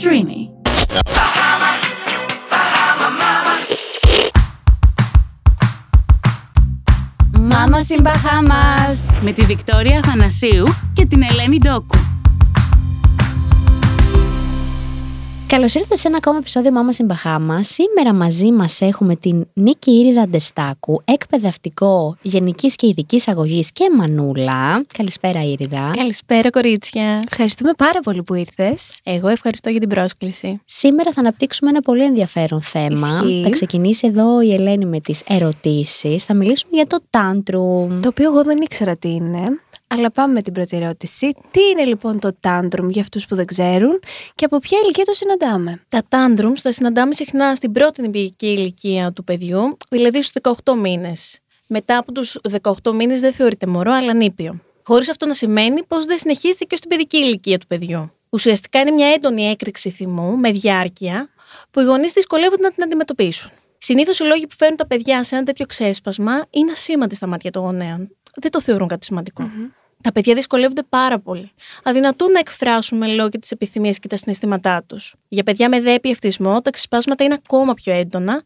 Streamy. Μάμα in Bahamas με τη Βικτόρια Αθανασίου και την Ελένη Ντόκου. Καλώς ήρθατε σε ένα ακόμα επεισόδιο Μάμα στην Μπαχάμα. Σήμερα μαζί μας έχουμε την Νίκη Ήριδα Ντεστάκου, εκπαιδευτικό γενικής και ειδικής αγωγής και μανούλα. Καλησπέρα, Ήριδα. Καλησπέρα, κορίτσια. Ευχαριστούμε πάρα πολύ που ήρθες. Εγώ ευχαριστώ για την πρόσκληση. Σήμερα θα αναπτύξουμε ένα πολύ ενδιαφέρον θέμα. Ισχύει. Θα ξεκινήσει εδώ η Ελένη με τις ερωτήσεις. Θα μιλήσουμε για το tantrum. Το οποίο εγώ δεν ήξερα τι είναι. Αλλά πάμε με την πρώτη ερώτηση. Τι είναι λοιπόν το tantrum για αυτούς που δεν ξέρουν και από ποια ηλικία το συναντάμε; Τα tantrums τα συναντάμε συχνά στην πρώτη νηπιακή ηλικία του παιδιού, δηλαδή στους 18 μήνες. Μετά από τους 18 μήνες δεν θεωρείται μωρό, αλλά νήπιο. Χωρίς αυτό να σημαίνει πως δεν συνεχίζεται και στην παιδική ηλικία του παιδιού. Ουσιαστικά είναι μια έντονη έκρηξη θυμού με διάρκεια που οι γονείς δυσκολεύονται να την αντιμετωπίσουν. Συνήθως οι λόγοι που φέρνουν τα παιδιά σε ένα τέτοιο ξέσπασμα είναι ασήμαντοι στα μάτια των γονέων. Δεν το θεωρούν κάτι σημαντικό. Τα παιδιά δυσκολεύονται πάρα πολύ. Αδυνατούν να εκφράσουν με λόγια τις επιθυμίες και τα συναισθήματά τους. Για παιδιά με δέπη ευτισμό, τα ξεσπάσματα είναι ακόμα πιο έντονα.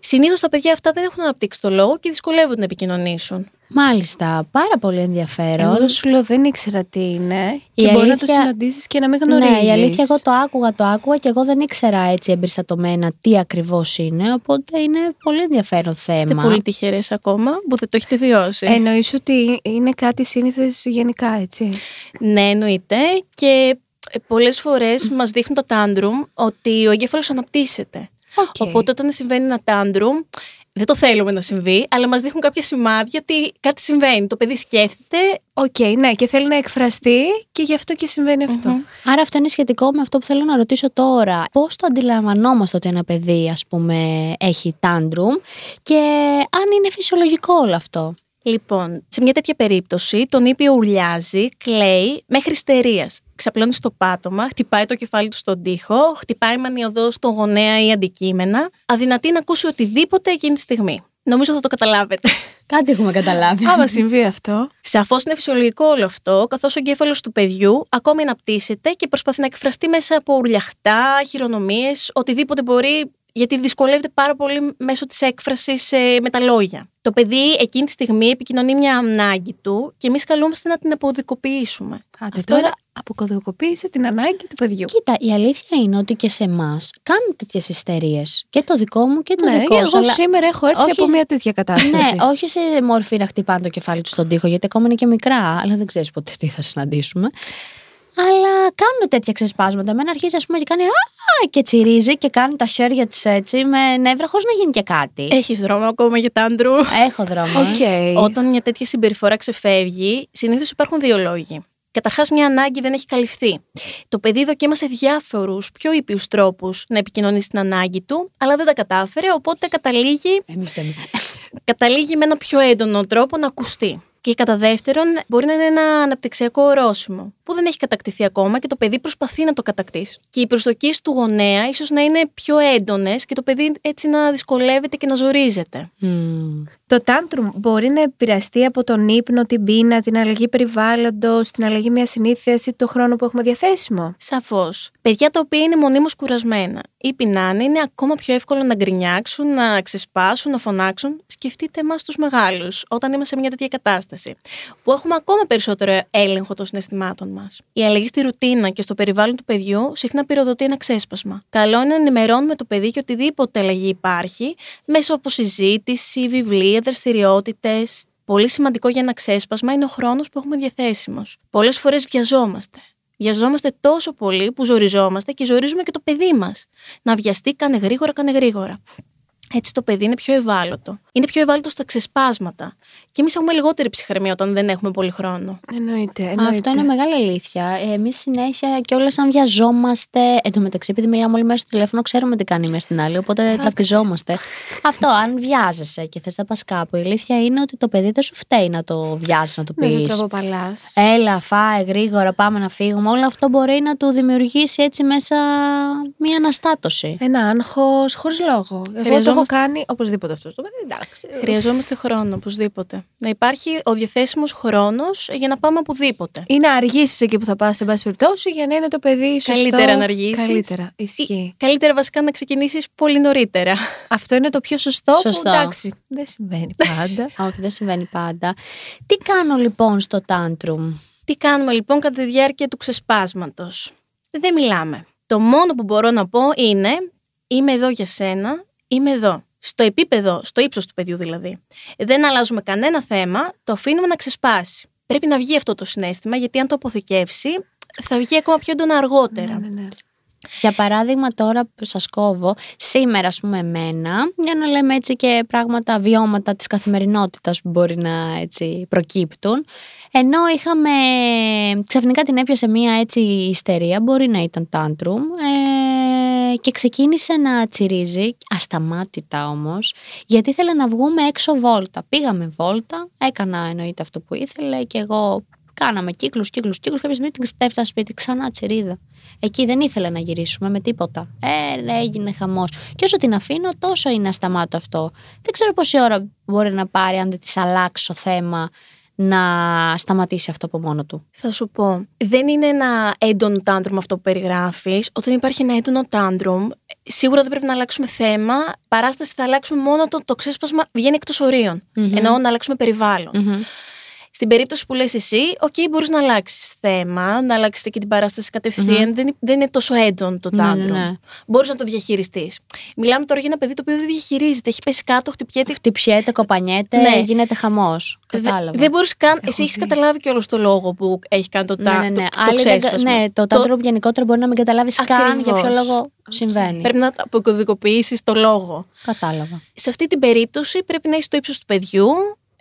Συνήθως τα παιδιά αυτά δεν έχουν αναπτύξει το λόγο και δυσκολεύονται να επικοινωνήσουν. Μάλιστα, πάρα πολύ ενδιαφέρον. Εγώ σου λέω δεν ήξερα τι είναι Η και μπορεί να το αλήθεια- συναντήσεις και να μην γνωρίζεις. Ναι, η αλήθεια εγώ το άκουγα, το άκουγα και εγώ δεν ήξερα έτσι εμπεριστατωμένα τι ακριβώς είναι, οπότε είναι πολύ ενδιαφέρον θέμα. Είστε πολύ τυχερές ακόμα που δεν το έχετε βιώσει. Εννοείς ότι είναι κάτι σύνηθες γενικά, έτσι; Ναι, εννοείται. Και πολλές φορές μας δείχνουν τα tantrum ότι ο εγκέφαλος αναπτύσσεται. Οκ. Οπότε όταν συμβαίνει ένα tantrum, δεν το θέλουμε να συμβεί, αλλά μας δείχνουν κάποια σημάδια ότι κάτι συμβαίνει. Το παιδί σκέφτεται. Οκ, ναι, και θέλει να εκφραστεί και γι' αυτό και συμβαίνει αυτό. Άρα αυτό είναι σχετικό με αυτό που θέλω να ρωτήσω τώρα. Πώς το αντιλαμβανόμαστε ότι ένα παιδί ας πούμε έχει tantrum και αν είναι φυσιολογικό όλο αυτό; Λοιπόν, σε μια τέτοια περίπτωση, το νήπιο ουρλιάζει, κλαίει μέχρι υστερίας. Ξαπλώνει στο πάτωμα, χτυπάει το κεφάλι του στον τοίχο, χτυπάει μανιωδώς στον γονέα ή αντικείμενα, αδυνατεί να ακούσει οτιδήποτε εκείνη τη στιγμή. Νομίζω θα το καταλάβετε. Κάτι έχουμε καταλάβει. Άμα συμβεί αυτό, Σαφώς είναι φυσιολογικό όλο αυτό, καθώς ο εγκέφαλος του παιδιού ακόμη αναπτύσσεται και προσπαθεί να εκφραστεί μέσα από ουρλιαχτά, χειρονομίες, οτιδήποτε μπορεί, γιατί δυσκολεύεται πάρα πολύ μέσω της έκφρασης με τα λόγια. Το παιδί εκείνη τη στιγμή επικοινωνεί μια ανάγκη του και εμείς καλούμαστε να την αποδικοποιήσουμε. άντε Αυτό τώρα είναι- αποκωδικοποίησε την ανάγκη του παιδιού. Κοίτα, η αλήθεια είναι ότι και σε εμάς κάνουν τέτοιες ιστερίες. Και το δικό μου και το Ναι, δικό εγώ σου. αλλά- σήμερα έχω έρθει όχι- από μια τέτοια κατάσταση. Ναι, όχι σε μορφή να χτυπάνε το κεφάλι του στον τοίχο, γιατί ακόμα είναι και μικρά, αλλά δεν ξέρεις ποτέ τι θα συναντήσουμε. Αλλά κάνουν τέτοια ξεσπάσματα. Εμένα αρχίζει, ας πούμε, και κάνει Α! και τσιρίζει και κάνει τα χέρια της έτσι με νεύρα, χωρίς να γίνει και κάτι. Έχεις δρόμο ακόμα για tantrum. Έχω δρόμο. ε. Οκ. Όταν μια τέτοια συμπεριφορά ξεφεύγει, συνήθως υπάρχουν δύο λόγοι. Καταρχάς, μια ανάγκη δεν έχει καλυφθεί. Το παιδί δοκίμασε διάφορους πιο ήπιους τρόπους να επικοινωνήσει την ανάγκη του, αλλά δεν τα κατάφερε, οπότε καταλήγει, Εμείς δεν. καταλήγει με ένα πιο έντονο τρόπο να ακουστεί. Και κατά δεύτερον, μπορεί να είναι ένα αναπτυξιακό ορόσημο που δεν έχει κατακτηθεί ακόμα και το παιδί προσπαθεί να το κατακτήσει. Και οι προσδοκίες του γονέα ίσως να είναι πιο έντονες και το παιδί έτσι να δυσκολεύεται και να ζορίζεται. Μμμ. Το tantrum μπορεί να επηρεαστεί από τον ύπνο, την πείνα, την αλλαγή περιβάλλοντος, την αλλαγή μιας συνήθειας ή το χρόνο που έχουμε διαθέσιμο; Σαφώς. Παιδιά τα οποία είναι μονίμως κουρασμένα ή πεινάνε είναι ακόμα πιο εύκολο να γκρινιάξουν, να ξεσπάσουν, να φωνάξουν. Σκεφτείτε εμάς τους μεγάλους, όταν είμαστε σε μια τέτοια κατάσταση, που έχουμε ακόμα περισσότερο έλεγχο των συναισθημάτων μας. Η αλλαγή στη ρουτίνα και στο περιβάλλον του παιδιού συχνά πυροδοτεί ένα ξέσπασμα. Καλό είναι να ενημερώνουμε το παιδί και οτιδήποτε αλλαγή υπάρχει μέσω από συζήτηση, βιβλία, δραστηριότητες. Πολύ σημαντικό για ένα ξέσπασμα είναι ο χρόνος που έχουμε διαθέσιμος. Πολλές φορές βιαζόμαστε. Βιαζόμαστε τόσο πολύ που ζοριζόμαστε και ζορίζουμε και το παιδί μας. Να βιαστεί, κάνε γρήγορα, κάνε γρήγορα. Έτσι το παιδί είναι πιο ευάλωτο. Είναι πιο ευάλωτο στα ξεσπάσματα. Και εμείς έχουμε λιγότερη ψυχραιμία όταν δεν έχουμε πολύ χρόνο. Εννοείται. εννοείται. Αυτό είναι μεγάλη αλήθεια. Εμείς συνέχεια και όλα σαν βιαζόμαστε. Εν τω μεταξύ, επειδή μιλάμε όλοι μέσα στο τηλέφωνο, ξέρουμε τι κάνει η μία στην άλλη, οπότε ταυτιζόμαστε. Αυτό, αν βιάζεσαι και θες να πας κάπου, η αλήθεια είναι ότι το παιδί δεν σου φταίει να το βιάζεις, να το Ναι, πεις. δεν τραβοπαλάς. Έλα, φάε γρήγορα, πάμε να φύγουμε. Όλο αυτό μπορεί να του δημιουργήσει έτσι μέσα μία αναστάτωση. Ένα άγχος χωρίς λόγο. Εγώ το έχω Χρειαζόμαστε- κάνει οπωσδήποτε αυτό. Το παιδί εντάξει. εντάξει. Χρειαζόμαστε χρόνο, οπωσδήποτε. Να υπάρχει ο διαθέσιμος χρόνος για να πάμε οπουδήποτε. Ή να αργήσει εκεί που θα πας, σε πάση περιπτώσει, για να είναι το παιδί σωστό. Καλύτερα να αργήσεις. Καλύτερα. Ισχύει. Καλύτερα βασικά να ξεκινήσεις πολύ νωρίτερα. Αυτό είναι το πιο σωστό, Σωστό. που εντάξει. Δεν συμβαίνει πάντα. Όχι, δεν συμβαίνει πάντα. Τι κάνω λοιπόν στο tantrum. Τι κάνουμε λοιπόν κατά τη διάρκεια του ξεσπάσματος; Δεν μιλάμε. Το μόνο που μπορώ να πω είναι είμαι εδώ για σένα, είμαι εδώ. Στο επίπεδο, στο ύψος του παιδιού δηλαδή. Δεν αλλάζουμε κανένα θέμα, το αφήνουμε να ξεσπάσει. Πρέπει να βγει αυτό το συνέστημα, γιατί αν το αποθηκεύσει, θα βγει ακόμα πιο έντονα αργότερα. ναι, ναι. Για παράδειγμα τώρα που σας κόβω, σήμερα ας πούμε εμένα, για να λέμε έτσι και πράγματα, βιώματα της καθημερινότητας που μπορεί να έτσι προκύπτουν. Ενώ είχαμε, ξαφνικά την έπιασε μία έτσι ιστερία, μπορεί να ήταν tantrum, ε, και ξεκίνησε να τσιρίζει, ασταμάτητα όμως, γιατί ήθελε να βγούμε έξω βόλτα. Πήγαμε βόλτα, έκανα εννοείται αυτό που ήθελε και εγώ κάναμε κύκλους, κύκλους, κύκλους, κάποια στιγμή την έφτασα σπίτι ξανά τσιρίδα. Εκεί δεν ήθελε να γυρίσουμε με τίποτα. Ε, έγινε χαμός. Και όσο την αφήνω, τόσο είναι ασταμάτω αυτό. Δεν ξέρω πόση ώρα μπορεί να πάρει αν δεν της αλλάξω θέμα να σταματήσει αυτό από μόνο του. Θα σου πω, δεν είναι ένα έντονο τάντρουμ αυτό που περιγράφεις. Όταν υπάρχει ένα έντονο τάντρουμ, σίγουρα δεν πρέπει να αλλάξουμε θέμα. Παράσταση θα αλλάξουμε μόνο όταν το ξέσπασμα βγαίνει εκτός ορίων. Εννοώ να αλλάξουμε περιβάλλον. Στην περίπτωση που λες εσύ, οκ, μπορείς να αλλάξεις θέμα, να αλλάξετε και την παράσταση κατευθείαν. Δεν, δεν είναι τόσο έντονο το Ναι, ναι, tantrum. ναι. Μπορείς να το διαχειριστείς. Μιλάμε τώρα για ένα παιδί το οποίο δεν διαχειρίζεται. Έχει πέσει κάτω, χτυπιέται, Χτυπιέται, κοπανιέται, Ναι. γίνεται χαμός. Δε- Κατάλαβα. Δεν μπορείς καν. Εσύ έχεις καταλάβει κιόλας το λόγο που έχει κάνει το, ναι, τα, ναι, ναι. το, το Άλλοι δεν κα- ξέσπασμα. ναι, το tantrum γενικότερα μπορεί να μην καταλάβεις καν για ποιο Ακριβώς. λόγο συμβαίνει. Πρέπει να αποκωδικοποιήσεις το λόγο. Κατάλαβα. Σε αυτή την περίπτωση πρέπει να είσαι στο ύψος του παιδιού,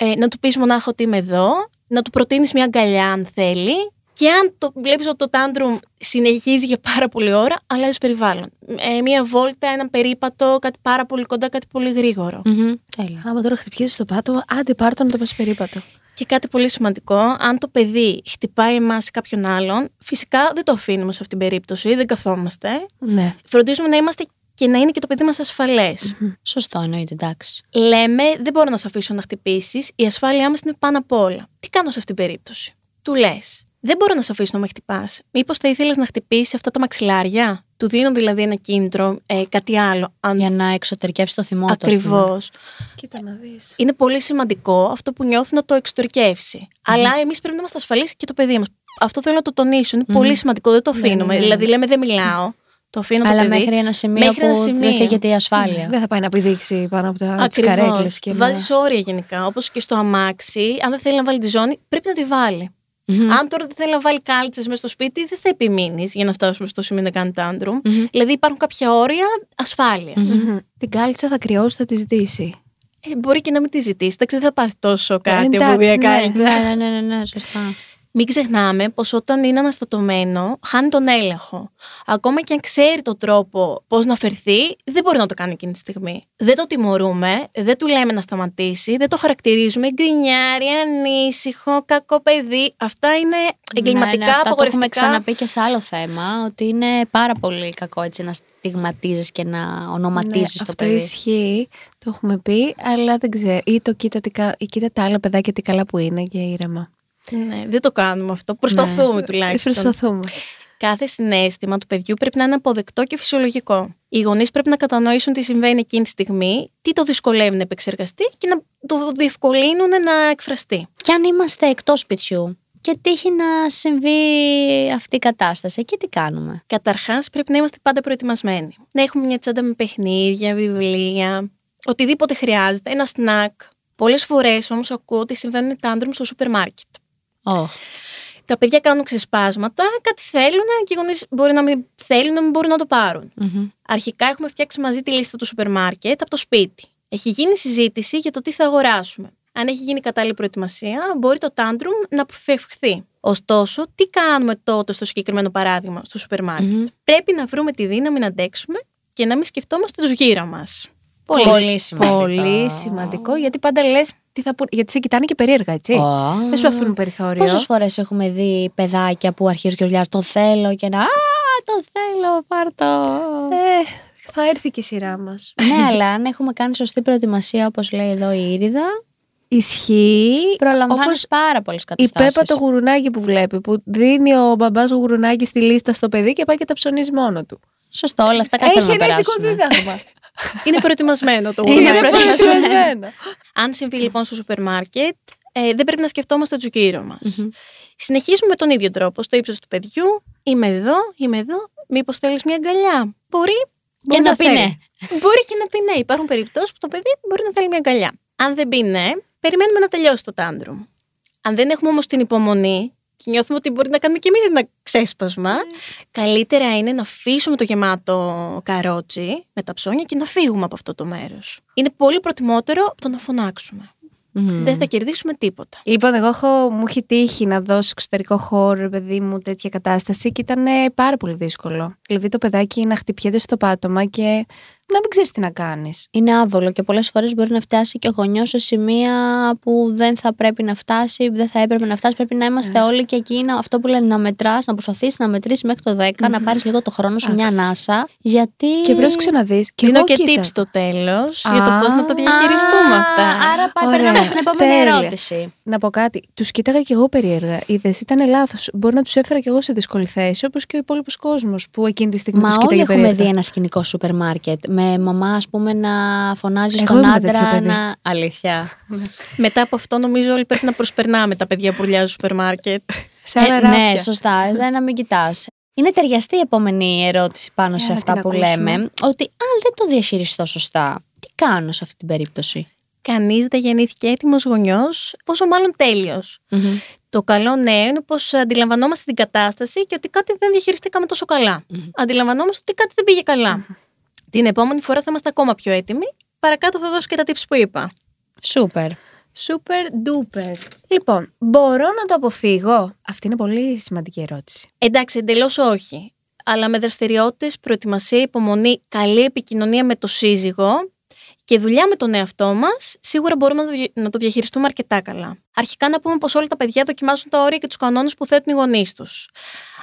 ε, να του πεις μονάχα ότι είμαι εδώ, να του προτείνεις μια αγκαλιά αν θέλει. Και αν το βλέπεις ότι το τάντρουμ συνεχίζει για πάρα πολλή ώρα, αλλάζει περιβάλλον. Ε, μια βόλτα, έναν περίπατο, κάτι πάρα πολύ κοντά, κάτι πολύ γρήγορο. Μμμ, Τέλεια. Άμα τώρα χτυπιέσαι στο πάτωμα, άντε πάρ' να το πας περίπατο. Και κάτι πολύ σημαντικό, αν το παιδί χτυπάει εμάς ή κάποιον άλλον, φυσικά δεν το αφήνουμε σε αυτήν την περίπτωση, δεν καθόμαστε. Ναι. Φροντίζουμε να είμαστε και να είναι και το παιδί μας ασφαλές. Σωστό, εννοείται, εντάξει. Λέμε, δεν μπορώ να σε αφήσω να χτυπήσεις, η ασφάλειά μας είναι πάνω απ' όλα. Τι κάνω σε αυτήν την περίπτωση; Του λες, δεν μπορώ να σε αφήσω να με χτυπάς. Μήπως θα ήθελες να χτυπήσεις αυτά τα μαξιλάρια; Του δίνω δηλαδή ένα κίνητρο, ε, κάτι άλλο. Αν Για να εξωτερικεύσει το θυμό του. ας πούμε. Ακριβώς. Κοίτα να δεις. Είναι πολύ σημαντικό αυτό που νιώθει να το εξωτερικεύσει. Αλλά εμείς πρέπει να είμαστε ασφαλείς και το παιδί μας. Αυτό θέλω να το τονίσω. Είναι πολύ σημαντικό. Δεν το αφήνουμε. Δηλαδή, λέμε δεν μιλάω. Το αφήνω το Αλλά παιδί. μέχρι ένα σημείο Μέχρι ένα που δεν σημείο. φύγεται η ασφάλεια. Δεν θα πάει να πηδήξει πάνω από τα τις Ακριβώς. καρέκλες και να... Βάζεις όρια γενικά. Όπως και στο αμάξι, αν δεν θέλει να βάλει τη ζώνη, πρέπει να τη βάλει. Αν τώρα δεν θέλει να βάλει κάλτσες μέσα στο σπίτι, δεν θα επιμείνεις για να φτάσουμε στο σημείο να κάνει τάντρουμ. Δηλαδή υπάρχουν κάποια όρια ασφάλειας. Μμμ. Την κάλτσα θα κρυώσει, θα τη ζητήσει. Ε, μπορεί και να μην τη ζητήσει. Εντάξει, δεν θα πάθει τόσο κάτι από εντάξει, μια ναι. κάλτσα. ναι, ναι, ναι, ναι, ναι, σωστά. Μην ξεχνάμε πως όταν είναι αναστατωμένο, χάνει τον έλεγχο. Ακόμα και αν ξέρει τον τρόπο πώς να φερθεί, δεν μπορεί να το κάνει εκείνη τη στιγμή. Δεν το τιμωρούμε, δεν του λέμε να σταματήσει, δεν το χαρακτηρίζουμε γκρινιάρι, ανήσυχο, κακό παιδί. Αυτά είναι εγκληματικά, ναι, ναι, αυτά το έχουμε απογορευτικά. ξαναπεί και σε άλλο θέμα, ότι είναι πάρα πολύ κακό έτσι να στιγματίζεις και να ονοματίζεις Ναι, το αυτό παιδί. ισχύει, το έχουμε πει, αλλά δεν ξέρω. Ή το κοίτα, τι κα- ή κοίτα τα άλλα παιδάκια τι καλά που είναι και ήρεμα. Ναι, δεν το κάνουμε αυτό. Προσπαθούμε Ναι. τουλάχιστον. Προσπαθούμε. Κάθε συνέστημα του παιδιού πρέπει να είναι αποδεκτό και φυσιολογικό. Οι γονείς πρέπει να κατανοήσουν τι συμβαίνει εκείνη τη στιγμή, τι το δυσκολεύει να επεξεργαστεί και να το διευκολύνουν να εκφραστεί. Και αν είμαστε εκτός σπιτιού και τύχει να συμβεί αυτή η κατάσταση, εκεί τι κάνουμε; Καταρχάς, πρέπει να είμαστε πάντα προετοιμασμένοι. Να έχουμε μια τσάντα με παιχνίδια, βιβλία, οτιδήποτε χρειάζεται, ένα σνακ. Πολλές φορές όμως ακούω ότι συμβαίνουν τάντρομ στο σούπερ μάρκετ. Oh. Τα παιδιά κάνουν ξεσπάσματα, κάτι θέλουν και οι γονείς μπορεί να μην θέλουν, να μην μπορούν να το πάρουν. Αρχικά έχουμε φτιάξει μαζί τη λίστα του σούπερ μάρκετ από το σπίτι. Έχει γίνει συζήτηση για το τι θα αγοράσουμε. Αν έχει γίνει κατάλληλη προετοιμασία, μπορεί το τάντρουμ να αποφευχθεί. Ωστόσο, τι κάνουμε τότε στο συγκεκριμένο παράδειγμα στο σούπερ μαρκετ Πρέπει να βρούμε τη δύναμη να αντέξουμε και να μην σκεφτόμαστε τους γύρω μας. Πολύ. Πολύ σημαντικό. Πολύ σημαντικό, γιατί πάντα λες τι θα πούνε. Γιατί σε κοιτάνε και περίεργα, έτσι. Α. Δεν σου αφήνουν περιθώριο. Πόσες φορές έχουμε δει παιδάκια που αρχίζουν και ουρλιάζουν Το θέλω και να. Α, το θέλω, πάρ το. Ε, θα έρθει και η σειρά μας. ναι, αλλά αν έχουμε κάνει σωστή προετοιμασία, όπως λέει εδώ η Ήριδα, Ισχύει. προλαμβάνεις Όπως πάρα πολλές η καταστάσεις. Πέπα το γουρουνάκι που βλέπει, που δίνει ο μπαμπάς γουρουνάκι στη λίστα στο παιδί και πάει και τα ψωνίζει μόνο του. Σωστό, όλα αυτά κάτι Έχει θέλουμε ένα να ηθικό περάσουμε. δίδαγμα. Είναι προετοιμασμένο το Είναι γουρουνάκι. προετοιμασμένο. προετοιμασμένο. Αν συμβεί λοιπόν στο σούπερ μάρκετ, ε, δεν πρέπει να σκεφτόμαστε το τζουκίρο μας. Συνεχίζουμε με τον ίδιο τρόπο. Στο ύψος του παιδιού, είμαι εδώ, είμαι εδώ. Μήπως θέλεις μια αγκαλιά; Μπορεί. Και μπορεί να πει θέλει. ναι. Μπορεί και να πει ναι. Υπάρχουν περιπτώσεις που το παιδί μπορεί να θέλει μια αγκαλιά. Αν δεν πει ναι, περιμένουμε να τελειώσει το τάντρουμ. Αν δεν έχουμε όμως την υπομονή και νιώθουμε ότι μπορεί να κάνουμε και εμείς ένα ξέσπασμα, καλύτερα είναι να αφήσουμε το γεμάτο καρότσι με τα ψώνια και να φύγουμε από αυτό το μέρος. Είναι πολύ προτιμότερο από το να φωνάξουμε. Δεν θα κερδίσουμε τίποτα. Λοιπόν, εγώ έχω, μου έχει τύχει να δώσω εξωτερικό χώρο, ρε παιδί μου, τέτοια κατάσταση και ήταν ε, πάρα πολύ δύσκολο. Δηλαδή το παιδάκι να χτυπιέται στο πάτωμα και να μην ξέρεις τι να κάνεις. Είναι άβολο και πολλές φορές μπορεί να φτάσει και ο γονιός σε σημεία που δεν θα πρέπει να φτάσει, δεν θα έπρεπε να φτάσει. Πρέπει να είμαστε όλοι και εκεί. να- αυτό που λένε να μετράς, να προσπαθήσει να μετρήσεις μέχρι το 10, να πάρεις λίγο το χρόνο σου, μια Εντάξει. ανάσα. Γιατί. Και πρόσεξε να δεις. Και Δίνω εγώ και κοίτα. tips στο τέλος για το Α. πώς να τα διαχειριστούμε Α, αυτά. Άρα πάει, Ωραία. περνάμε στην επόμενη Τέλεια. ερώτηση. Να πω κάτι. Τους κοίταγα και εγώ περίεργα. Είδε, ήταν λάθος. Μπορεί να τους έφερα και εγώ σε δύσκολη θέση, όπως και ο υπόλοιπος κόσμος που εκείνη τη στιγμή Μα τους όλοι κοίταγε έχουμε περίεργα. δει ένα σκηνικό σούπερ μάρκετ. Με μαμά, ας πούμε, να φωνάζει Εγώ στον ήμουν τέτοιο άντρα. παιδί. Να... Αλήθεια. Μετά από αυτό, νομίζω όλοι πρέπει να προσπερνάμε τα παιδιά που ουρλιάζουν στο σούπερ μάρκετ. Σε άλλα Ε, ράφια. ναι, σωστά. Δεν να μην κοιτάς. Είναι ταιριαστή η επόμενη ερώτηση πάνω σε Έλα, αυτά την που ακούσουμε. λέμε. Ότι αν δεν το διαχειριστώ σωστά, τι κάνω σε αυτή την περίπτωση; Κανείς δεν γεννήθηκε έτοιμος γονιός, πόσο μάλλον τέλειος. Το καλό νέο είναι πως αντιλαμβανόμαστε την κατάσταση και ότι κάτι δεν διαχειριστήκαμε τόσο καλά. Αντιλαμβανόμαστε ότι κάτι δεν πήγε καλά. Την επόμενη φορά θα είμαστε ακόμα πιο έτοιμοι. Παρακάτω θα δώσω και τα tips που είπα. Σούπερ. Super duper. Λοιπόν, μπορώ να το αποφύγω; Αυτή είναι πολύ σημαντική ερώτηση. Εντάξει, εντελώς όχι. Αλλά με δραστηριότητες, προετοιμασία, υπομονή, καλή επικοινωνία με το σύζυγο και δουλειά με τον εαυτό μας, σίγουρα μπορούμε να το, δια- να το διαχειριστούμε αρκετά καλά. Αρχικά να πούμε πως όλα τα παιδιά δοκιμάζουν τα όρια και τους κανόνες που θέτουν οι γονείς τους.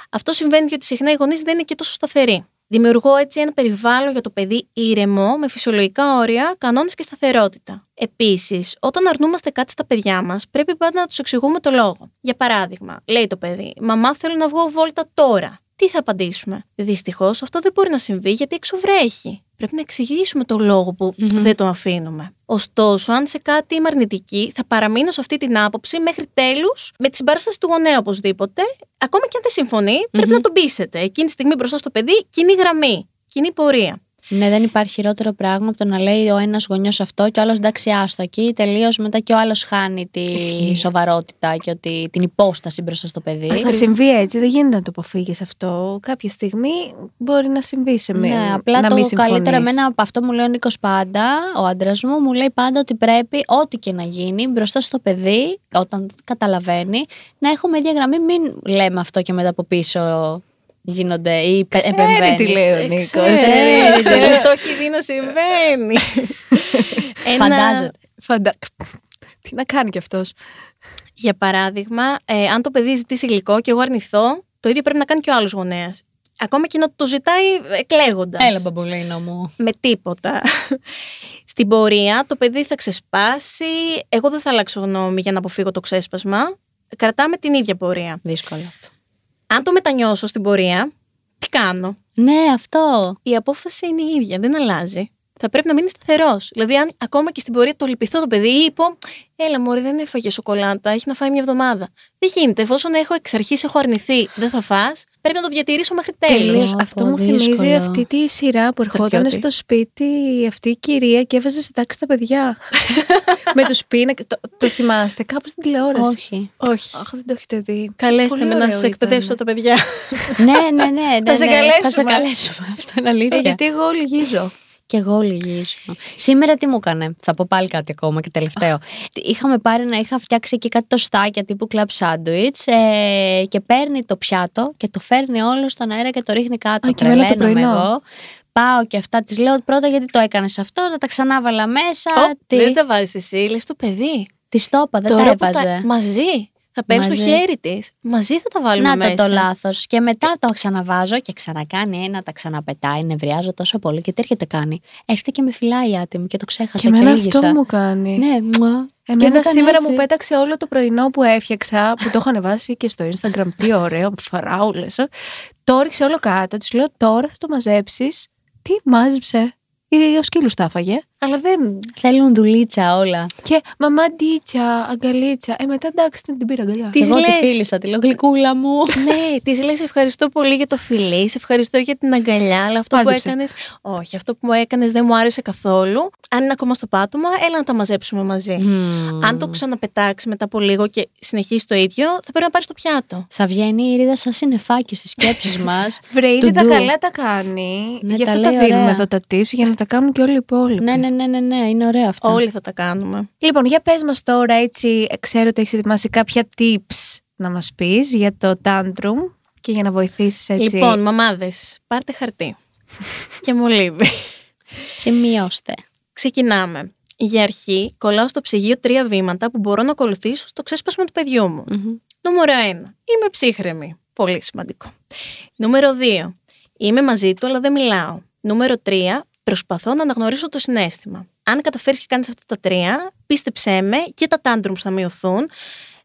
Αυτό συμβαίνει γιατί συχνά οι γονείς δεν είναι και τόσο σταθεροί. Δημιουργώ έτσι ένα περιβάλλον για το παιδί ήρεμο, με φυσιολογικά όρια, κανόνες και σταθερότητα. Επίσης, όταν αρνούμαστε κάτι στα παιδιά μας, πρέπει πάντα να τους εξηγούμε το λόγο. Για παράδειγμα, λέει το παιδί: Μαμά, θέλω να βγω βόλτα τώρα. Τι θα απαντήσουμε; Δυστυχώς αυτό δεν μπορεί να συμβεί γιατί έξω βρέχει. Πρέπει να εξηγήσουμε το λόγο που δεν το αφήνουμε. Ωστόσο, αν σε κάτι είμαι αρνητική, θα παραμείνω σε αυτή την άποψη μέχρι τέλους με τη συμπαράσταση του γονέα οπωσδήποτε. Ακόμα και αν δεν συμφωνεί, πρέπει να τον πείσετε. Εκείνη τη στιγμή μπροστά στο παιδί, κοινή γραμμή, κοινή πορεία. Ναι, δεν υπάρχει χειρότερο πράγμα από το να λέει ο ένας γονιός αυτό και ο άλλος εντάξει, άστο εκεί. Τελείως μετά και ο άλλος χάνει τη Ισχύει. σοβαρότητα και ότι, την υπόσταση μπροστά στο παιδί. Θα συμβεί έτσι, δεν γίνεται να το αποφύγεις αυτό. Κάποια στιγμή μπορεί να συμβεί σε μία. Ναι, απλά να το μην καλύτερο συμφωνείς. εμένα από αυτό μου λέει ο Νίκος πάντα, ο άντρας μου, μου λέει πάντα ότι πρέπει ό,τι και να γίνει μπροστά στο παιδί, όταν καταλαβαίνει, να έχουμε ίδια γραμμή. Μην λέμε αυτό και μετά από πίσω γίνονται ή πε- Ξέρει επεμβαίνεις. τι λέει ο Νίκος. Ξέρει, ξέρει, το έχει δει να συμβαίνει. Ένα- Φαντάζεται. Φαντα... Τι να κάνει κι αυτός. Για παράδειγμα, ε, αν το παιδί ζητήσει γλυκό και εγώ αρνηθώ, το ίδιο πρέπει να κάνει και ο άλλος γονέας. Ακόμα και να το ζητάει εκλέγοντα. Έλα, μπαμπουλίνο μου. Με τίποτα. Στην πορεία το παιδί θα ξεσπάσει. Εγώ δεν θα αλλάξω γνώμη για να αποφύγω το ξέσπασμα. Κρατάμε την ίδια πορεία. Δύσκολο αυτό. Αν το μετανιώσω στην πορεία, τι κάνω; Ναι, αυτό. Η απόφαση είναι η ίδια, δεν αλλάζει. Θα πρέπει να μείνει σταθερός. Δηλαδή, αν ακόμα και στην πορεία το λυπηθώ το παιδί ή πω, Έλα, Μωρή, δεν έφαγε σοκολάτα, έχει να φάει μια εβδομάδα. Δεν γίνεται. Εφόσον έχω εξ αρχής έχω αρνηθεί, δεν θα φας, πρέπει να το διατηρήσω μέχρι τέλου. Τέλειο. Πω, Αυτό πω, μου θυμίζει δύσκολο. αυτή τη σειρά που ερχόταν Στρατιώτη. στο σπίτι αυτή η κυρία και έβαζε συντάξει τα παιδιά. με τους πίνακες. Το, το θυμάστε κάπου στην τηλεόραση. Όχι. Όχι. Αχ, δεν το έχετε δει. Καλέστε Πολύ με να ωραίο σας εκπαιδεύσω ήταν. τα παιδιά. ναι, ναι, ναι. ναι, σε ναι, καλέσουμε. Θα σε καλέσουμε. Αυτό είναι αλήθεια. Ε, γιατί εγώ λυγίζω. Και εγώ λυγίζω. Σήμερα τι μου έκανε. Θα πω πάλι κάτι ακόμα και τελευταίο. Είχαμε πάρει να είχα φτιάξει εκεί κάτι τοστάκια τύπου κλαμπ σάντουιτς ε, και παίρνει το πιάτο και το φέρνει όλο στον αέρα και το ρίχνει κάτω. Α, και εμένα το Τρελαίνομαι πρωινό. εγώ. Πάω και αυτά. Τη λέω πρώτα γιατί το έκανες αυτό, να τα ξανάβαλα μέσα. Ω, τι. Δεν τα βάζεις εσύ, λες το παιδί. Τη το είπα, δεν Τώρα τα που έβαζε. Μαζί. Θα παίρνει το Μαζί. χέρι της. Μαζί θα τα βάλουμε Να μέσα. το το λάθος. Και μετά το ξαναβάζω και ξανακάνει ένα, τα ξαναπετάει. Νευριάζω τόσο πολύ. Και τι έρχεται κάνει. Έρχεται και με φυλάει άτιμο και το ξέχασα. Και εμένα λύγησα. αυτό μου κάνει. Ναι, μουα. Και μου Εμένα έκανε σήμερα έτσι. μου πέταξε όλο το πρωινό που έφτιαξα, που το έχω ανεβάσει και στο Instagram. Τι ωραίο, φαράουλε. Το έριξε όλο κάτω. Της λέω τώρα θα το μαζέψεις. Τι μάζεψε. Ή ο σκύλος τα έφαγε. Αλλά δεν. Θέλουν δουλίτσα όλα. Και μαμά ντίτσα, αγκαλίτσα. Ε, μετά εντάξει την, την πήρα αγκαλιά. Τι- Της Εγώ τη λες. φίλησα, τη λέω γλυκούλα μου. ναι, τη λες ευχαριστώ πολύ για το φιλί, σε ευχαριστώ για την αγκαλιά, αλλά αυτό Μάζεψε. που έκανε. Όχι, αυτό που μου έκανες δεν μου άρεσε καθόλου. Αν είναι ακόμα στο πάτωμα, έλα να τα μαζέψουμε μαζί. Αν το ξαναπετάξεις μετά από λίγο και συνεχίσεις το ίδιο, θα πρέπει να πάρεις το πιάτο. Θα βγαίνει η Ήριδα σαν συννεφάκι στις σκέψεις μας. Βρε, To ήδη τα do. καλά τα κάνει. Ναι, Γι' τα αυτό τα, λέει δίνουμε ωραία. εδώ τα tips για να τα κάνουν και όλοι οι υπόλοιποι. ναι, ναι, ναι, ναι, ναι, είναι ωραίο αυτό. Όλοι θα τα κάνουμε. Λοιπόν, για πες μας τώρα έτσι, ξέρω ότι έχεις ετοιμάσει κάποια tips να μας πεις για το tantrum και για να βοηθήσεις έτσι. Λοιπόν, μαμάδες, πάρτε χαρτί. και μολύβι. Σημειώστε. Ξεκινάμε. Για αρχή, κολλάω στο ψυγείο τρία βήματα που μπορώ να ακολουθήσω στο ξέσπασμα του παιδιού μου. Νούμερο 1. Είμαι ψύχρεμη. Πολύ σημαντικό. Νούμερο 2. Είμαι μαζί του, αλλά δεν μιλάω. Νούμερο 3. Προσπαθώ να αναγνωρίσω το συνέστημα. Αν καταφέρεις και κάνεις αυτά τα τρία, πίστεψέ με και τα tantrums θα μειωθούν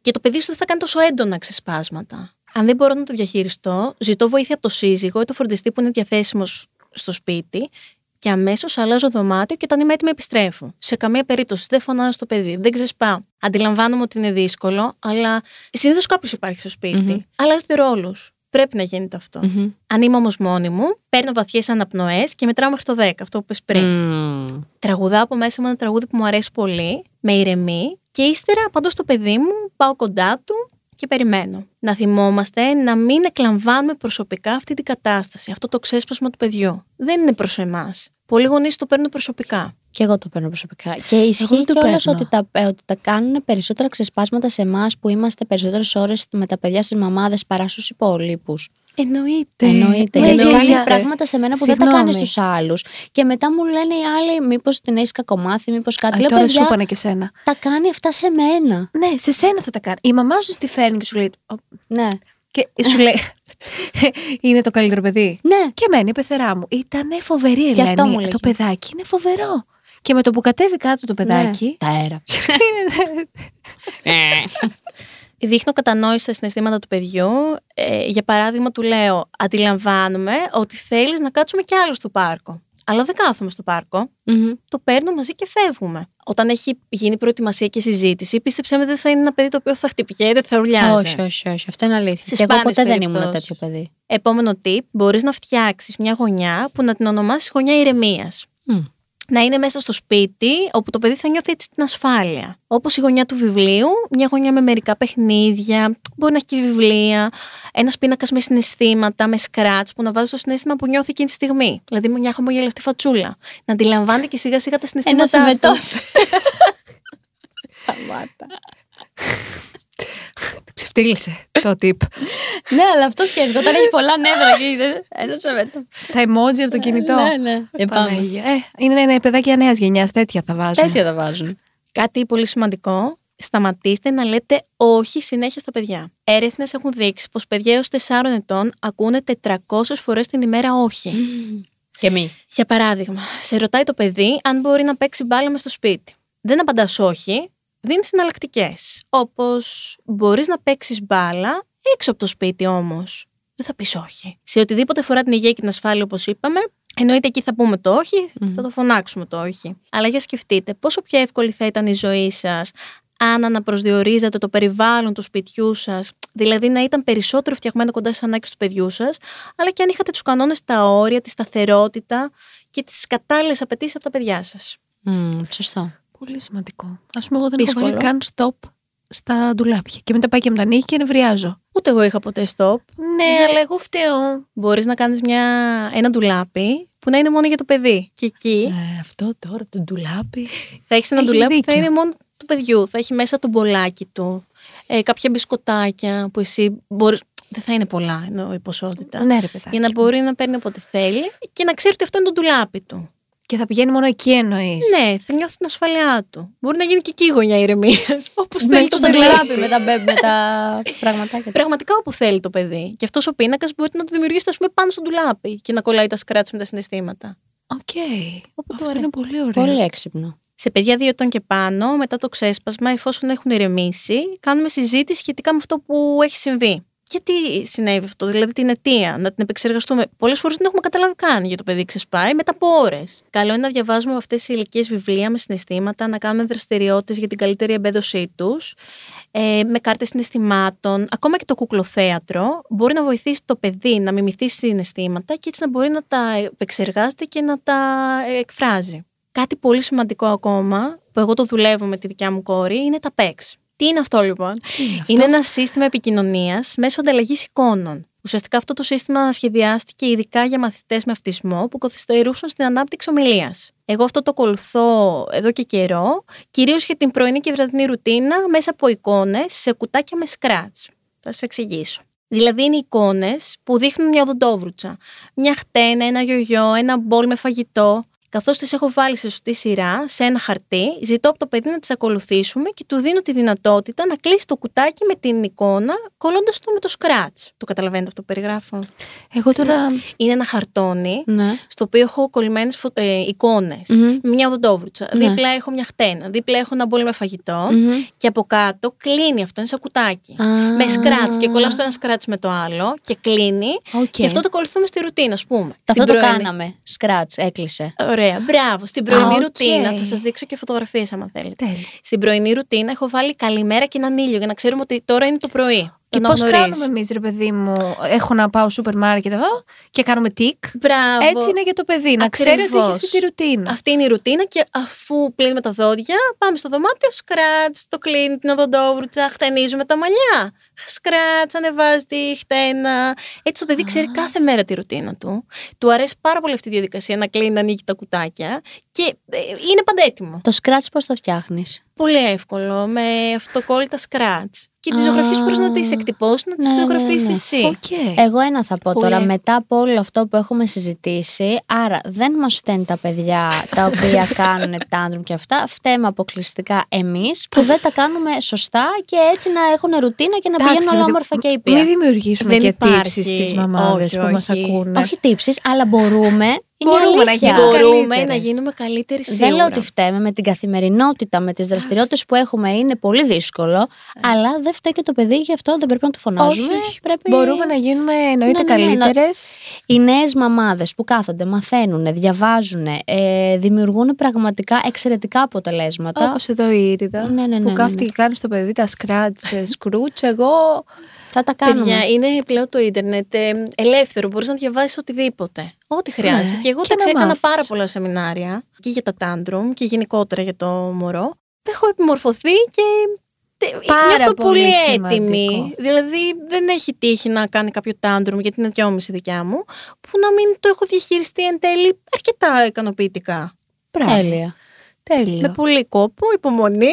και το παιδί σου δεν θα κάνει τόσο έντονα ξεσπάσματα. Αν δεν μπορώ να το διαχειριστώ, ζητώ βοήθεια από το σύζυγο ή το φροντιστή που είναι διαθέσιμος στο σπίτι και αμέσως αλλάζω δωμάτιο και όταν είμαι έτοιμη επιστρέφω. Σε καμία περίπτωση δεν φωνάζω στο παιδί, δεν ξεσπάω. Αντιλαμβάνομαι ότι είναι δύσκολο, αλλά συνήθως κάποιος υπάρχει στο σπιτι Αλλάζετε ρόλους. Πρέπει να γίνεται αυτό. Αν είμαι όμως μόνη μου, παίρνω βαθιές αναπνοές και μετράω μέχρι το 10, αυτό που πες πριν. Μμμ. Τραγουδάω από μέσα μου ένα τραγούδι που μου αρέσει πολύ, με ηρεμεί και ύστερα απαντώ στο παιδί μου, πάω κοντά του και περιμένω. Να θυμόμαστε να μην εκλαμβάνουμε προσωπικά αυτή την κατάσταση, αυτό το ξέσπασμα του παιδιού. Δεν είναι προς εμάς. Πολλοί γονείς το παίρνουν προσωπικά. Και εγώ το παίρνω προσωπικά. Και δεν ισχύει το κιόλας παίρνω. ότι, τα, ε, ότι τα κάνουν περισσότερα ξεσπάσματα σε εμάς που είμαστε περισσότερες ώρες με τα παιδιά στις μαμάδες παρά στους υπόλοιπου. Εννοείται. Εννοείται. Ναι, γιατί ναι, κάνει ναι. πράγματα σε μένα που δεν τα Συγγνώμη. κάνεις στους άλλους. Και μετά μου λένε οι άλλοι, μήπως την έχεις κακομάθει, μήπως κάτι. Α, Λέω, τώρα σου παιδιά, είπανε και σένα. τα κάνει αυτά σε μένα. Ναι, σε σένα θα τα κάνει. Η μαμά σου τη φέρνει και σου λέει. «Ω, Ναι. Και σου λέει. είναι το καλύτερο παιδί. Ναι. Και εμένα η πεθερά μου. Ήταν φοβερή η Και αυτό μου Ελένη. λέγε. Το παιδάκι είναι φοβερό. Και με το που κατέβει κάτω το παιδάκι. Ναι. Τα έραψε. Δείχνω κατανόηση στα συναισθήματα του παιδιού. Ε, για παράδειγμα, του λέω: Αντιλαμβάνομαι ότι θέλεις να κάτσουμε κι άλλο στο πάρκο. Αλλά δεν κάθομαι στο πάρκο. Μμμ. Το παίρνω μαζί και φεύγουμε. Όταν έχει γίνει προετοιμασία και συζήτηση, πίστεψέ με, δεν θα είναι ένα παιδί το οποίο θα χτυπιέται, θα ουρλιάζει. όχι, όχι, όχι. Αυτό είναι αλήθεια. Στις και εγώ σπάνιες ποτέ δεν ήμουν περιπτώσεις. τέτοιο παιδί. Επόμενο tip: μπορείς να φτιάξεις μια γωνιά που να την ονομάσεις γωνιά ηρεμίας. Μμ. Να είναι μέσα στο σπίτι, όπου το παιδί θα νιώθει έτσι την ασφάλεια. Όπως η γωνιά του βιβλίου, μια γωνιά με μερικά παιχνίδια, μπορεί να έχει και βιβλία, ένας πίνακας με συναισθήματα, με σκράτ που να βάζει το συνέστημα που νιώθει εκείνη τη στιγμή. Δηλαδή μια χαμογελαστή φατσούλα. Να αντιλαμβάνεται και σιγά σιγά τα Ένα συναισθήματά εμετό. του. Σταμάτα. Το ξεφτύλισε το tip. ναι, αλλά αυτό σκέφτεται. Όταν έχει πολλά νεύρα και είδε. Ένα εμετό. Τα emoji από το κινητό. Ναι, ναι. Ε, πάμε. Παναγία. Ε, είναι ένα παιδάκια νέας γενιάς, τέτοια θα βάζουν. Τέτοια τα βάζουν. Κάτι πολύ σημαντικό. Σταματήστε να λέτε όχι συνέχεια στα παιδιά. Έρευνες έχουν δείξει πως παιδιά έως 4 ετών ακούνε 400 φορές την ημέρα όχι. Και μη. Για παράδειγμα, σε ρωτάει το παιδί αν μπορεί να παίξει μπάλα μες στο σπίτι. Δεν απαντάς όχι, δίνει εναλλακτικέ. Όπως μπορείς να παίξεις μπάλα έξω από το σπίτι όμως. Δεν θα πεις όχι. Σε οτιδήποτε φορά την υγεία και την ασφάλεια, όπως είπαμε, εννοείται εκεί θα πούμε το όχι, θα το φωνάξουμε το όχι. Αλλά για σκεφτείτε, πόσο πιο εύκολη θα ήταν η ζωή σας αν αναπροσδιορίζατε το περιβάλλον του σπιτιού σας, δηλαδή να ήταν περισσότερο φτιαγμένο κοντά στις ανάγκες του παιδιού σας, αλλά και αν είχατε τους κανόνες, τα όρια, τη σταθερότητα και τις κατάλληλες απαιτήσεις από τα παιδιά σας. Μμ, σωστό. Πολύ σημαντικό. Α πούμε, εγώ δεν Δύσκολο. έχω βάλει καν stop στα ντουλάπια. Και μετά πάει και με τα νύχια και νευριάζω. Ούτε εγώ είχα ποτέ stop. Ναι, αλλά εγώ φταίω. Μπορείς να κάνεις ένα ντουλάπι που να είναι μόνο για το παιδί. Και εκεί Ε, αυτό τώρα το ντουλάπι. θα έχεις ένα έχεις ντουλάπι που θα δίκιο. είναι μόνο του παιδιού. Θα έχει μέσα το μπολάκι του, ε, κάποια μπισκοτάκια που εσύ μπορεί. Δεν θα είναι πολλά εννοώ η ποσότητα. Ναι, ρε παιδάκι. για να μπορεί να παίρνει όποτε θέλει και να ξέρει ότι αυτό είναι το ντουλάπι του. Και θα πηγαίνει μόνο εκεί εννοείς. Ναι, θα νιώθει την ασφαλειά του. Μπορεί να γίνει και εκεί η γωνιά ηρεμίας. Όπως θέλει Μέσα το στο παιδί. ντουλάπι με τα, μπε- με τα πραγματάκια. του. Πραγματικά όπου θέλει το παιδί. Και αυτός ο πίνακας μπορείτε να το δημιουργήσετε, ας πούμε, πάνω στο ντουλάπι και να κολλάει τα σκρατς με τα συναισθήματα. Οκ. Όπου του Αυτό αρέσει. είναι πολύ ωραίο. Πολύ έξυπνο. Σε παιδιά δύο ετών και πάνω, μετά το ξέσπασμα, εφόσον έχουν ηρεμήσει, κάνουμε συζήτηση σχετικά με αυτό που έχει συμβεί. Γιατί συνέβη αυτό, δηλαδή την αιτία, να την επεξεργαστούμε. Πολλές φορές δεν έχουμε καταλάβει καν γιατί το παιδί ξεσπάει μετά από ώρες. Καλό είναι να διαβάζουμε από αυτές τις ηλικίες βιβλία με συναισθήματα, να κάνουμε δραστηριότητες για την καλύτερη εμπέδωσή τους, ε, με κάρτες συναισθημάτων. Ακόμα και το κουκλοθέατρο μπορεί να βοηθήσει το παιδί να μιμηθεί συναισθήματα και έτσι να μπορεί να τα επεξεργάζεται και να τα ε, εκφράζει. Κάτι πολύ σημαντικό ακόμα, που εγώ το δουλεύω με τη δικιά μου κόρη, είναι τα PEX. Τι είναι αυτό λοιπόν; είναι αυτό; Είναι ένα σύστημα επικοινωνίας μέσω ανταλλαγής εικόνων. Ουσιαστικά αυτό το σύστημα σχεδιάστηκε ειδικά για μαθητές με αυτισμό που καθυστερούσαν στην ανάπτυξη ομιλίας. Εγώ αυτό το ακολουθώ εδώ και καιρό, κυρίως για την πρωινή και βραδινή ρουτίνα μέσα από εικόνες σε κουτάκια με scratch. Θα σας εξηγήσω. Δηλαδή είναι εικόνες που δείχνουν μια οδοντόβρουτσα, μια χτένα, ένα γιογιό, ένα μπολ με φαγητό. Καθώς τις έχω βάλει σε σωστή σειρά, σε ένα χαρτί, ζητώ από το παιδί να τις ακολουθήσουμε και του δίνω τη δυνατότητα να κλείσει το κουτάκι με την εικόνα, κολλώντας το με το scratch. Το καταλαβαίνετε αυτό που περιγράφω; Εγώ τώρα. Είναι ένα χαρτόνι Ναι. στο οποίο έχω κολλημένες ε, εικόνες. Μμμ. Μια οδοντόβρουτσα. Ναι. Δίπλα έχω μια χτένα. Δίπλα έχω ένα μπολ με φαγητό. Μμμ. Και από κάτω κλείνει αυτό, είναι σαν κουτάκι. Α. Με σκρατς και κολλάς το ένα σκρατς με το άλλο και κλείνει. Οκ. Και αυτό το ακολουθούμε στη ρουτίνα, ας πούμε. Αυτό Στην το πρωινή- κάναμε. Σκρατς, έκλεισε. Ωραία, μπράβο. Στην πρωινή οκ. ρουτίνα, θα σας δείξω και φωτογραφίες άμα θέλετε. Τέλεια. Στην πρωινή ρουτίνα έχω βάλει καλημέρα και έναν ήλιο για να ξέρουμε ότι τώρα είναι το πρωί. Και Το πώς αναγνωρίζει. κάνουμε εμείς, ρε παιδί μου, έχω να πάω σούπερ μάρκετ εδώ και κάνουμε τικ. Μπράβο. Έτσι είναι για το παιδί, να ξέρει ότι έχει Ακριβώς. αυτή τη ρουτίνα. Αυτή είναι η ρουτίνα και αφού πλύνουμε τα δόντια, πάμε στο δωμάτιο, σκρατς, το κλείνει την οδοντόβουρτσα, χτενίζουμε τα μαλλιά. Σκρατς, ανεβάζει τη χτένα. Έτσι το παιδί ξέρει κάθε μέρα τη ρουτίνα του. Του αρέσει πάρα πολύ αυτή η διαδικασία να κλείνει, να ανοίγει τα κουτάκια και ε, είναι πανέτοιμο. Το σκρατς πώς το φτιάχνεις; Πολύ εύκολο, με αυτοκόλλητα σκρατς. Και τις Α. ζωγραφιές μπορείς να τις εκτυπώσεις, να τις Ναι, ναι, ζωγραφίσεις ναι. εσύ. Οκ. Εγώ ένα θα πω Πολύ. τώρα, μετά από όλο αυτό που έχουμε συζητήσει, άρα δεν μας φταίνε τα παιδιά τα οποία κάνουν tantrum και αυτά, φταίμε αποκλειστικά εμείς που δεν τα κάνουμε σωστά και έτσι να έχουν ρουτίνα και να Εντάξει, πηγαίνουν όλα ρε, όμορφα και Μην ήπια. δημιουργήσουμε Δεν και υπάρχει. τύψεις στις μαμάδες Όχι, που μας όχι. ακούνε. Όχι τύψεις, αλλά μπορούμε. Είναι Μπορούμε να αλήθεια. γίνουμε Μπορούμε καλύτερες. να γίνουμε καλύτεροι σίγουρα. Δεν λέω ότι φταίμε με την καθημερινότητα, με τις δραστηριότητες που έχουμε είναι πολύ δύσκολο, αλλά δεν φταίει και το παιδί, γι' αυτό δεν πρέπει να του φωνάζουμε. όχι, όχι. Πρέπει... Μπορούμε να γίνουμε εννοείται Ναι, ναι, ναι, να- καλύτερες. Οι νέες μαμάδες που κάθονται, μαθαίνουν, διαβάζουν, ε, δημιουργούν πραγματικά εξαιρετικά αποτελέσματα. Όπως εδώ η Ήρυδα. Ναι, ναι, ναι, που ναι, κάθεται ναι. και κάνει στο παιδί τα σκράτ, σκρούτς. Εγώ. Θα τα κάνουμε. Παιδιά, είναι πλέον το ίντερνετ ε, ελεύθερο. Μπορείς να διαβάσεις οτιδήποτε. Ό,τι χρειάζεσαι. Ναι, και εγώ και τα να ξέρω, έκανα μάθεις. πάρα πολλά σεμινάρια και για τα τάντρουμ και γενικότερα για το μωρό. Έχω επιμορφωθεί και τε- Πάρα νιώθω πολύ πολύ σημαντικό. έτοιμη. Δηλαδή δεν έχει τύχει να κάνει κάποιο τάντρουμ γιατί είναι δυόμιση δικιά μου, που να μην το έχω διαχειριστεί εν τέλει αρκετά ικανοποιητικά. Μπράβο. Τέλεια. Τέλειο. Με πολύ κόπο, υπομονή,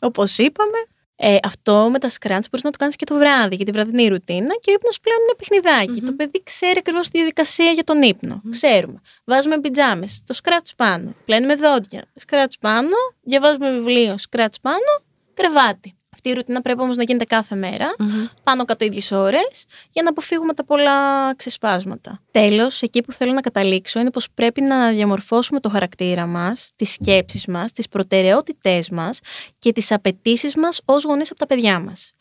όπως είπαμε. Ε, αυτό με τα σκράτς μπορείς να το κάνεις και το βράδυ για τη βραδινή ρουτίνα και ο ύπνος πλέον είναι παιχνιδάκι. Το παιδί ξέρει ακριβώς τη διαδικασία για τον ύπνο. Ξέρουμε. Βάζουμε πιτζάμες, το σκράτ πάνω. Πλένουμε δόντια, σκράτ πάνω. Διαβάζουμε βιβλίο, σκράτ πάνω. Κρεβάτι. Αυτή η ρουτίνα πρέπει όμως να γίνεται κάθε μέρα, πάνω κάτω ίδιες ώρες, για να αποφύγουμε τα πολλά ξεσπάσματα. Τέλος, εκεί που θέλω να καταλήξω είναι πως πρέπει να διαμορφώσουμε το χαρακτήρα μας, τις σκέψεις μας, τις προτεραιότητές μας και τις απαιτήσεις μας ως γονείς από τα παιδιά μας.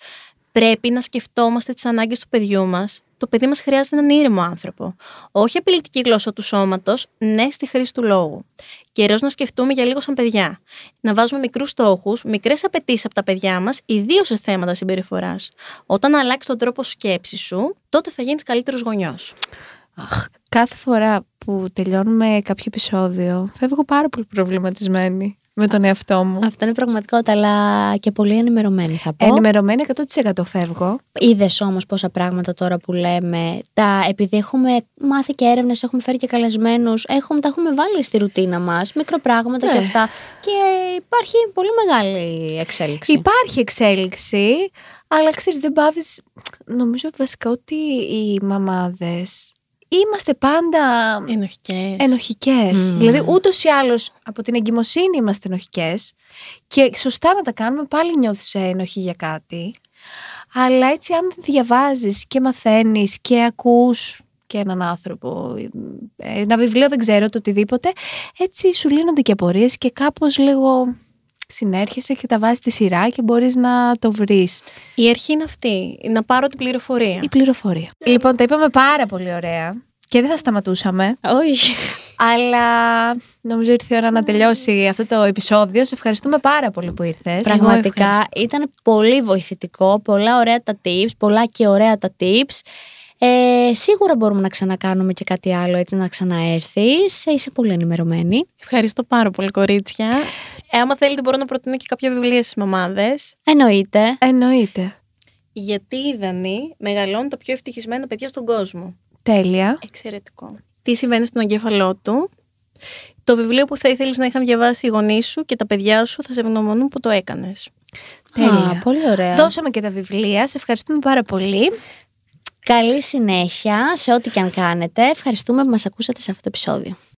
Πρέπει να σκεφτόμαστε τις ανάγκες του παιδιού μας. Το παιδί μας χρειάζεται έναν ήρεμο άνθρωπο. Όχι απειλητική γλώσσα του σώματος, ναι στη χρήση του λόγου. Καιρός να σκεφτούμε για λίγο σαν παιδιά. Να βάζουμε μικρούς στόχους, μικρές απαιτήσεις από τα παιδιά μας, ιδίως σε θέματα συμπεριφοράς. Όταν αλλάξει τον τρόπο σκέψης σου, τότε θα γίνεις καλύτερος γονιός. Αχ, κάθε φορά που τελειώνουμε κάποιο επεισόδιο, φεύγω πάρα πολύ προβληματισμένη με τον εαυτό μου. Αυτό είναι πραγματικότητα, αλλά και πολύ ενημερωμένη θα πω. Ενημερωμένη 100% φεύγω. Είδες όμως πόσα πράγματα τώρα που λέμε. Τα, επειδή έχουμε μάθει και έρευνες, έχουμε φέρει και καλεσμένους, έχουμε, τα έχουμε βάλει στη ρουτίνα μας. Μικροπράγματα και Ναι. αυτά. Και υπάρχει πολύ μεγάλη εξέλιξη. Υπάρχει εξέλιξη, αλλά ξέρεις δεν πάβεις... Νομίζω βασικά ότι οι μαμάδες είμαστε πάντα Ενοχικές. ενοχικές. Δηλαδή ούτως ή άλλως από την εγκυμοσύνη είμαστε ενοχικές και σωστά να τα κάνουμε πάλι νιώθεις ένοχη για κάτι. Αλλά έτσι αν διαβάζεις και μαθαίνεις και ακούς και έναν άνθρωπο, ε, ένα βιβλίο δεν ξέρω το οτιδήποτε, έτσι σου λύνονται και απορίες και κάπως λίγο συνέρχεσαι και τα βάζεις στη σειρά και μπορείς να το βρεις. Η αρχή είναι αυτή. Να πάρω την πληροφορία. Η πληροφορία. Λοιπόν, τα είπαμε πάρα πολύ ωραία και δεν θα σταματούσαμε. Όχι. Αλλά νομίζω ήρθε η ώρα να τελειώσει αυτό το επεισόδιο. Σε ευχαριστούμε πάρα πολύ που ήρθες. Πραγματικά ευχαριστώ. ήταν πολύ βοηθητικό. Πολλά ωραία τα tips, πολλά και ωραία τα tips. Ε, σίγουρα μπορούμε να ξανακάνουμε και κάτι άλλο έτσι να ξαναέρθεις. Ε, Είσαι πολύ ενημερωμένη. Ευχαριστώ πάρα πολύ, κορίτσια. Ε, άμα θέλετε, μπορώ να προτείνω και κάποια βιβλία στις μαμάδες. Εννοείται. Εννοείται. Γιατί η Δανή μεγαλώνει τα πιο ευτυχισμένα παιδιά στον κόσμο. Τέλεια. Εξαιρετικό. Τι συμβαίνει στον εγκέφαλό του; Το βιβλίο που θα ήθελες να είχαν διαβάσει οι γονείς σου και τα παιδιά σου θα σε ευγνωμονούν που το έκανες. Τέλεια. Α, πολύ ωραία. Δώσαμε και τα βιβλία. Σε ευχαριστούμε πάρα πολύ. Καλή συνέχεια σε ό,τι και αν κάνετε. Ευχαριστούμε που μας ακούσατε σε αυτό το επεισόδιο.